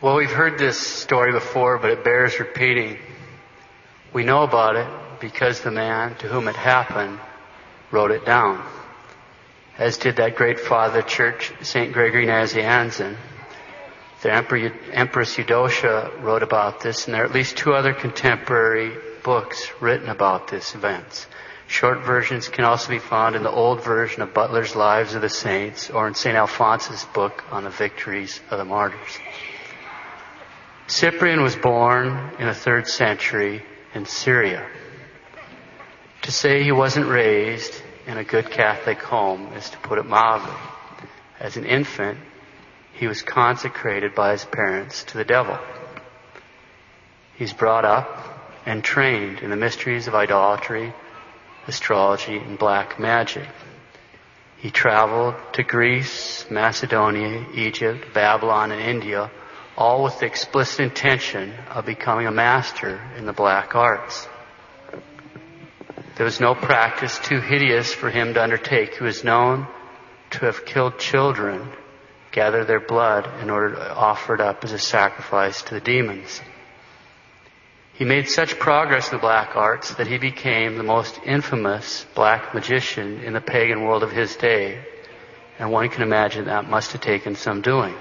Well, we've heard this story before, but it bears repeating. We know about it because the man to whom it happened wrote it down, as did that great father church, St. Gregory Nazianzen. The Empress Eudocia wrote about this, and there are at least two other contemporary books written about this event. Short versions can also be found in the old version of Butler's Lives of the Saints or in St. Alphonsus' book on the victories of the martyrs. Cyprian was born in the third century in Syria. To say he wasn't raised in a good Catholic home is to put it mildly. As an infant, he was consecrated by his parents to the devil. He's brought up and trained in the mysteries of idolatry, astrology, and black magic. He traveled to Greece, Macedonia, Egypt, Babylon, and India, all with the explicit intention of becoming a master in the black arts. There was no practice too hideous for him to undertake. He was known to have killed children, gathered their blood in order to offer it up as a sacrifice to the demons. He made such progress in the black arts that he became the most infamous black magician in the pagan world of his day. And one can imagine that must have taken some doing.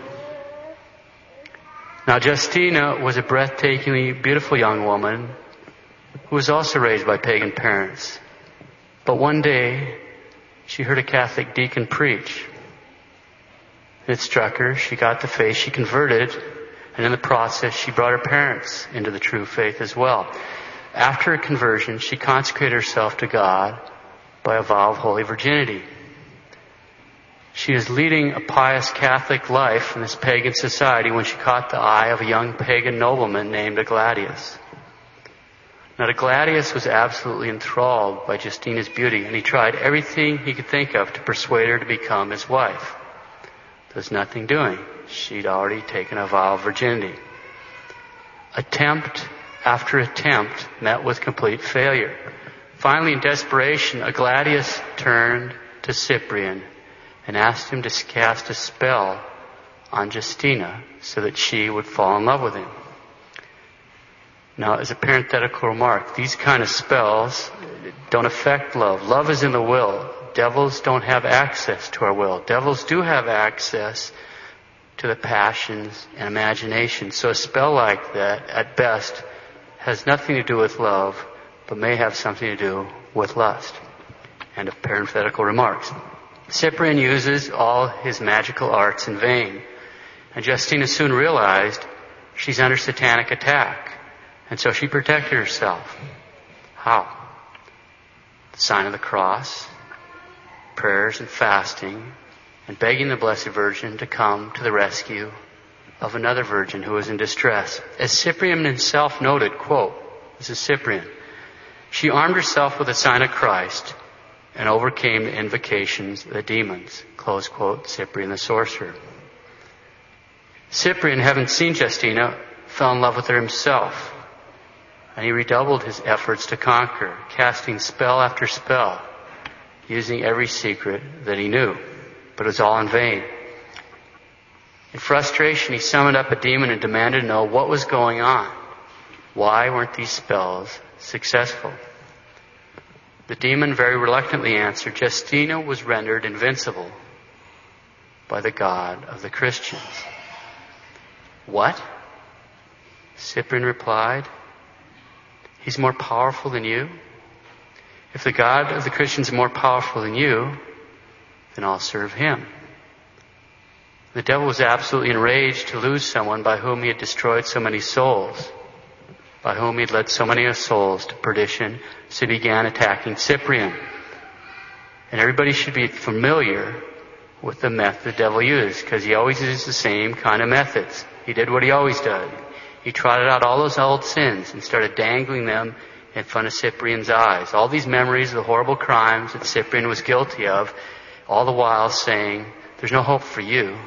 Now, Justina was a breathtakingly beautiful young woman who was also raised by pagan parents. But one day, she heard a Catholic deacon preach. It struck her. She got the faith. She converted. And in the process, she brought her parents into the true faith as well. After her conversion, she consecrated herself to God by a vow of holy virginity. She was leading a pious Catholic life in this pagan society when she caught the eye of a young pagan nobleman named Agladius. Now, Agladius was absolutely enthralled by Justina's beauty, and he tried everything he could think of to persuade her to become his wife. There was nothing doing. She'd already taken a vow of virginity. Attempt after attempt met with complete failure. Finally, in desperation, Agladius turned to Cyprian and asked him to cast a spell on Justina so that she would fall in love with him. Now, as a parenthetical remark, these kind of spells don't affect love. Love is in the will. Devils don't have access to our will. Devils do have access to the passions and imagination. So a spell like that, at best, has nothing to do with love, but may have something to do with lust. End of parenthetical remarks. Cyprian uses all his magical arts in vain. And Justina soon realized she's under satanic attack. And so she protected herself. How? The sign of the cross, prayers and fasting, and begging the Blessed Virgin to come to the rescue of another virgin who was in distress. As Cyprian himself noted, quote, this is Cyprian, she armed herself with the sign of Christ and overcame the invocations of the demons, close quote, Cyprian the sorcerer. Cyprian, having seen Justina, fell in love with her himself, and he redoubled his efforts to conquer, casting spell after spell, using every secret that he knew but it was all in vain. In frustration, he summoned up a demon and demanded to know what was going on. Why weren't these spells successful? The demon very reluctantly answered, Justina was rendered invincible by the God of the Christians. What? Cyprian replied, He's more powerful than you. If the God of the Christians is more powerful than you, then I'll serve him. The devil was absolutely enraged to lose someone by whom he had destroyed so many souls, by whom he had led so many souls to perdition, so he began attacking Cyprian. And everybody should be familiar with the method the devil used, because he always uses the same kind of methods. He did what he always did. He trotted out all those old sins and started dangling them in front of Cyprian's eyes. All these memories of the horrible crimes that Cyprian was guilty of, all the while saying, there's no hope for you.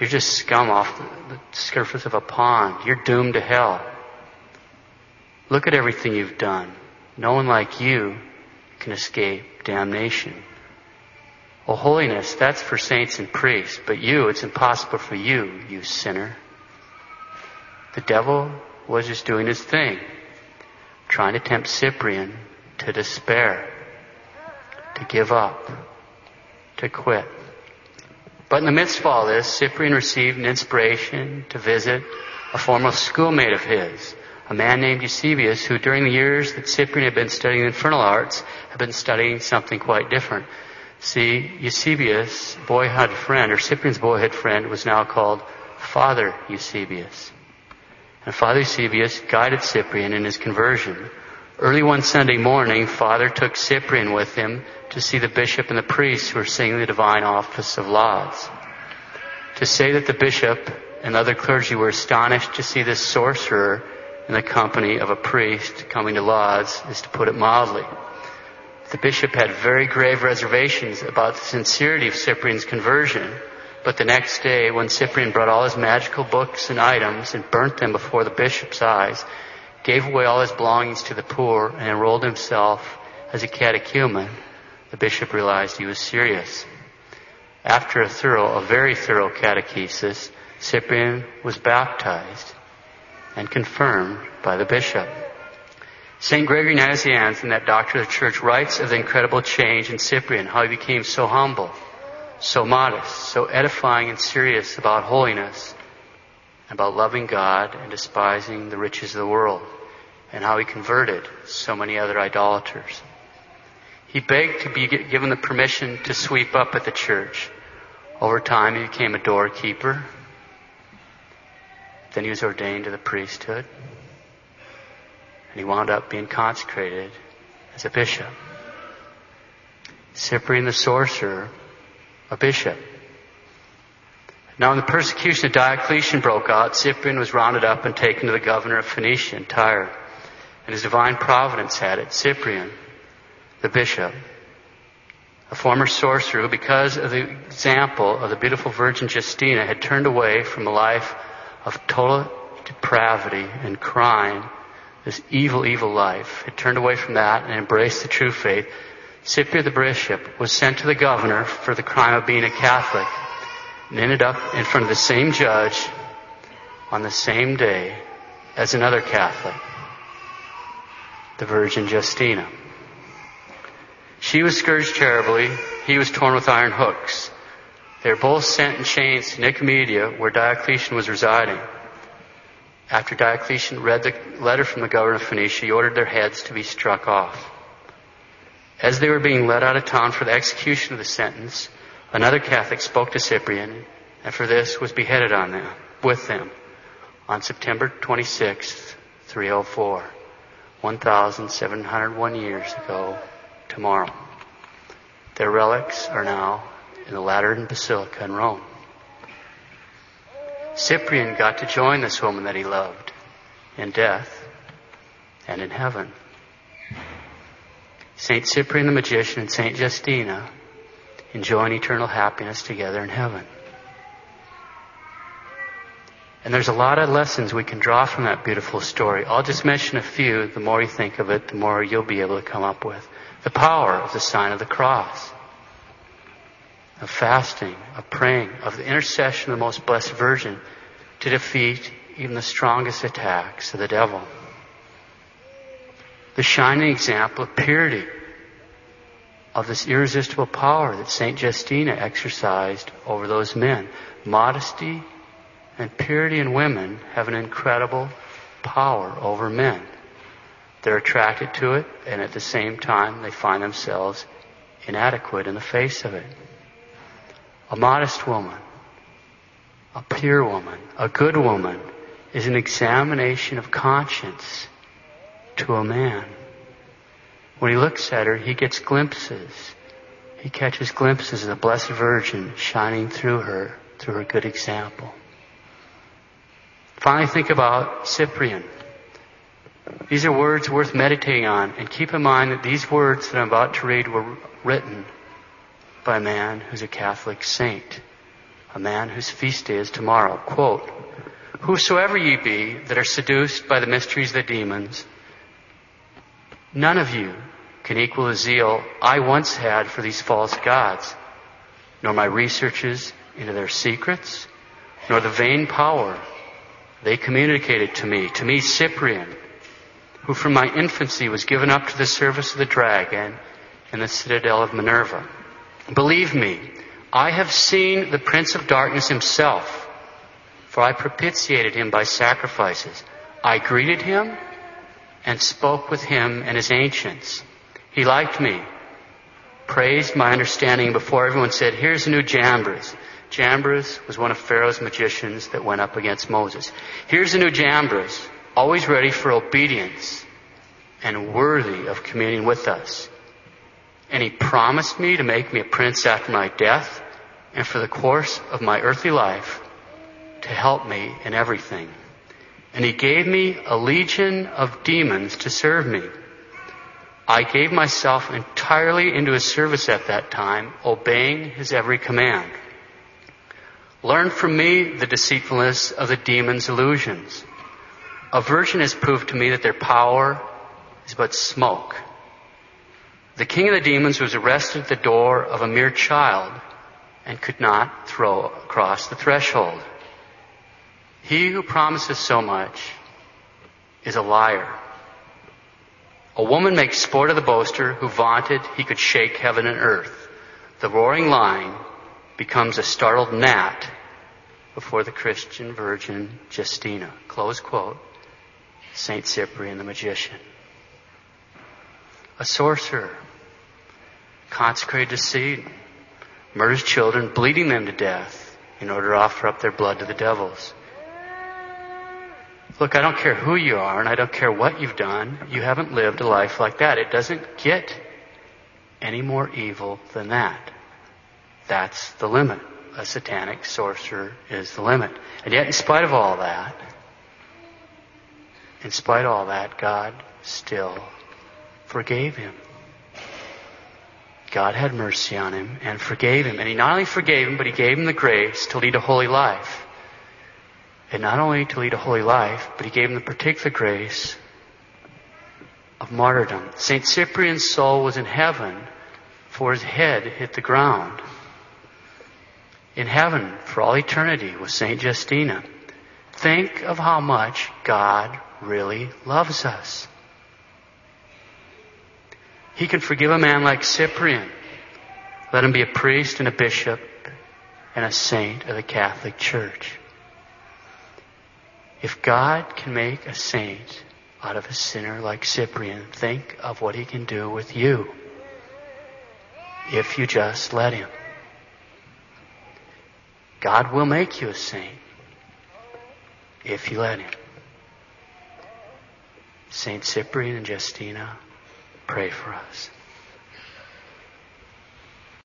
You're just scum off the surface of a pond. You're doomed to hell. Look at everything you've done. No one like you can escape damnation. Oh, holiness, that's for saints and priests, but you, it's impossible for you, you sinner. The devil was just doing his thing, trying to tempt Cyprian to despair, to give up, to quit. But in the midst of all this, Cyprian received an inspiration to visit a former schoolmate of his, a man named Eusebius, who during the years that Cyprian had been studying infernal arts, had been studying something quite different. See, Eusebius' boyhood friend, or Cyprian's boyhood friend, was now called Father Eusebius. And Father Eusebius guided Cyprian in his conversion. Early one Sunday morning, Father took Cyprian with him to see the bishop and the priests who were singing the divine office of lauds. To say that the bishop and other clergy were astonished to see this sorcerer in the company of a priest coming to lauds is to put it mildly. The bishop had very grave reservations about the sincerity of Cyprian's conversion, but the next day, when Cyprian brought all his magical books and items and burnt them before the bishop's eyes, gave away all his belongings to the poor, and enrolled himself as a catechumen, the bishop realized he was serious. After a thorough, a very thorough catechesis, Cyprian was baptized and confirmed by the bishop. St. Gregory Nazianzen, that doctor of the church, writes of the incredible change in Cyprian, how he became so humble, so modest, so edifying and serious about holiness, about loving God and despising the riches of the world, and how he converted so many other idolaters. He begged to be given the permission to sweep up at the church. Over time, he became a doorkeeper, then he was ordained to the priesthood. And he wound up being consecrated as a bishop. Cyprian the sorcerer, a bishop. Now, when the persecution of Diocletian broke out, Cyprian was rounded up and taken to the governor of Phoenicia and Tyre. And his divine providence had it, Cyprian, the bishop, a former sorcerer who, because of the example of the beautiful Virgin Justina, had turned away from a life of total depravity and crime, this evil, evil life, had turned away from that and embraced the true faith. Cyprian the bishop was sent to the governor for the crime of being a Catholic and ended up in front of the same judge on the same day as another Catholic, the Virgin Justina. She was scourged terribly. He was torn with iron hooks. They were both sent in chains to Nicomedia, where Diocletian was residing. After Diocletian read the letter from the governor of Phoenicia, he ordered their heads to be struck off. As they were being led out of town for the execution of the sentence, another Catholic spoke to Cyprian, and for this was beheaded on them, with them, on September 26, 304, 1,701 years ago tomorrow. Their relics are now in the Lateran Basilica in Rome. Cyprian got to join this woman that he loved in death and in heaven. Saint Cyprian the magician and Saint Justina enjoying eternal happiness together in heaven. And there's a lot of lessons we can draw from that beautiful story. I'll just mention a few. The more you think of it, the more you'll be able to come up with. The power of the sign of the cross of fasting, of praying, of the intercession of the most blessed Virgin to defeat even the strongest attacks of the devil. The shining example of purity, of this irresistible power that St. Justina exercised over those men. Modesty and purity in women have an incredible power over men. They're attracted to it, and at the same time, they find themselves inadequate in the face of it a modest woman, a pure woman, a good woman is an examination of conscience to a man. When he looks at her, he gets glimpses. He catches glimpses of the Blessed Virgin shining through her, through her good example. Finally, think about Cyprian. These are words worth meditating on, and keep in mind that these words that I'm about to read were written by a man who's a Catholic saint, a man whose feast day is tomorrow. Quote, Whosoever ye be that are seduced by the mysteries of the demons, none of you can equal the zeal I once had for these false gods, nor my researches into their secrets, nor the vain power They communicated to me, to me Cyprian, who from my infancy was given up to the service of the dragon in the citadel of Minerva. Believe me, I have seen the Prince of Darkness himself, for I propitiated him by sacrifices. I greeted him and spoke with him and his ancients. He liked me, praised my understanding before everyone said, here's a new Jambres. Jambres was one of Pharaoh's magicians that went up against Moses. Here's a new Jambres, always ready for obedience and worthy of communing with us. And he promised me to make me a prince after my death and for the course of my earthly life to help me in everything. And he gave me a legion of demons to serve me. I gave myself entirely into his service at that time, obeying his every command. Learn from me the deceitfulness of the demon's illusions. A virgin has proved to me that their power is but smoke. The king of the demons was arrested at the door of a mere child and could not throw across the threshold. He who promises so much is a liar. A woman makes sport of the boaster who vaunted he could shake heaven and earth. The roaring lion becomes a startled gnat before the Christian virgin Justina. Close quote. Saint Cyprian the magician. A sorcerer, consecrated to Satan, murders children, bleeding them to death in order to offer up their blood to the devils. Look, I don't care who you are and I don't care what you've done. You haven't lived a life like that. It doesn't get any more evil than that. That's the limit. A satanic sorcerer is the limit. And yet, in spite of all that, in spite of all that, God still forgave him. God had mercy on him and forgave him. And he not only forgave him, but he gave him the grace to lead a holy life. And not only to lead a holy life, but he gave him the particular grace of martyrdom. St. Cyprian's soul was in heaven for his head hit the ground. In heaven for all eternity was St. Justina. Think of how much God really loves us. He can forgive a man like Cyprian. Let him be a priest and a bishop and a saint of the Catholic Church. If God can make a saint out of a sinner like Cyprian, think of what he can do with you if you just let him. God will make you a saint if you let him. Saint Cyprian and Justina, pray for us.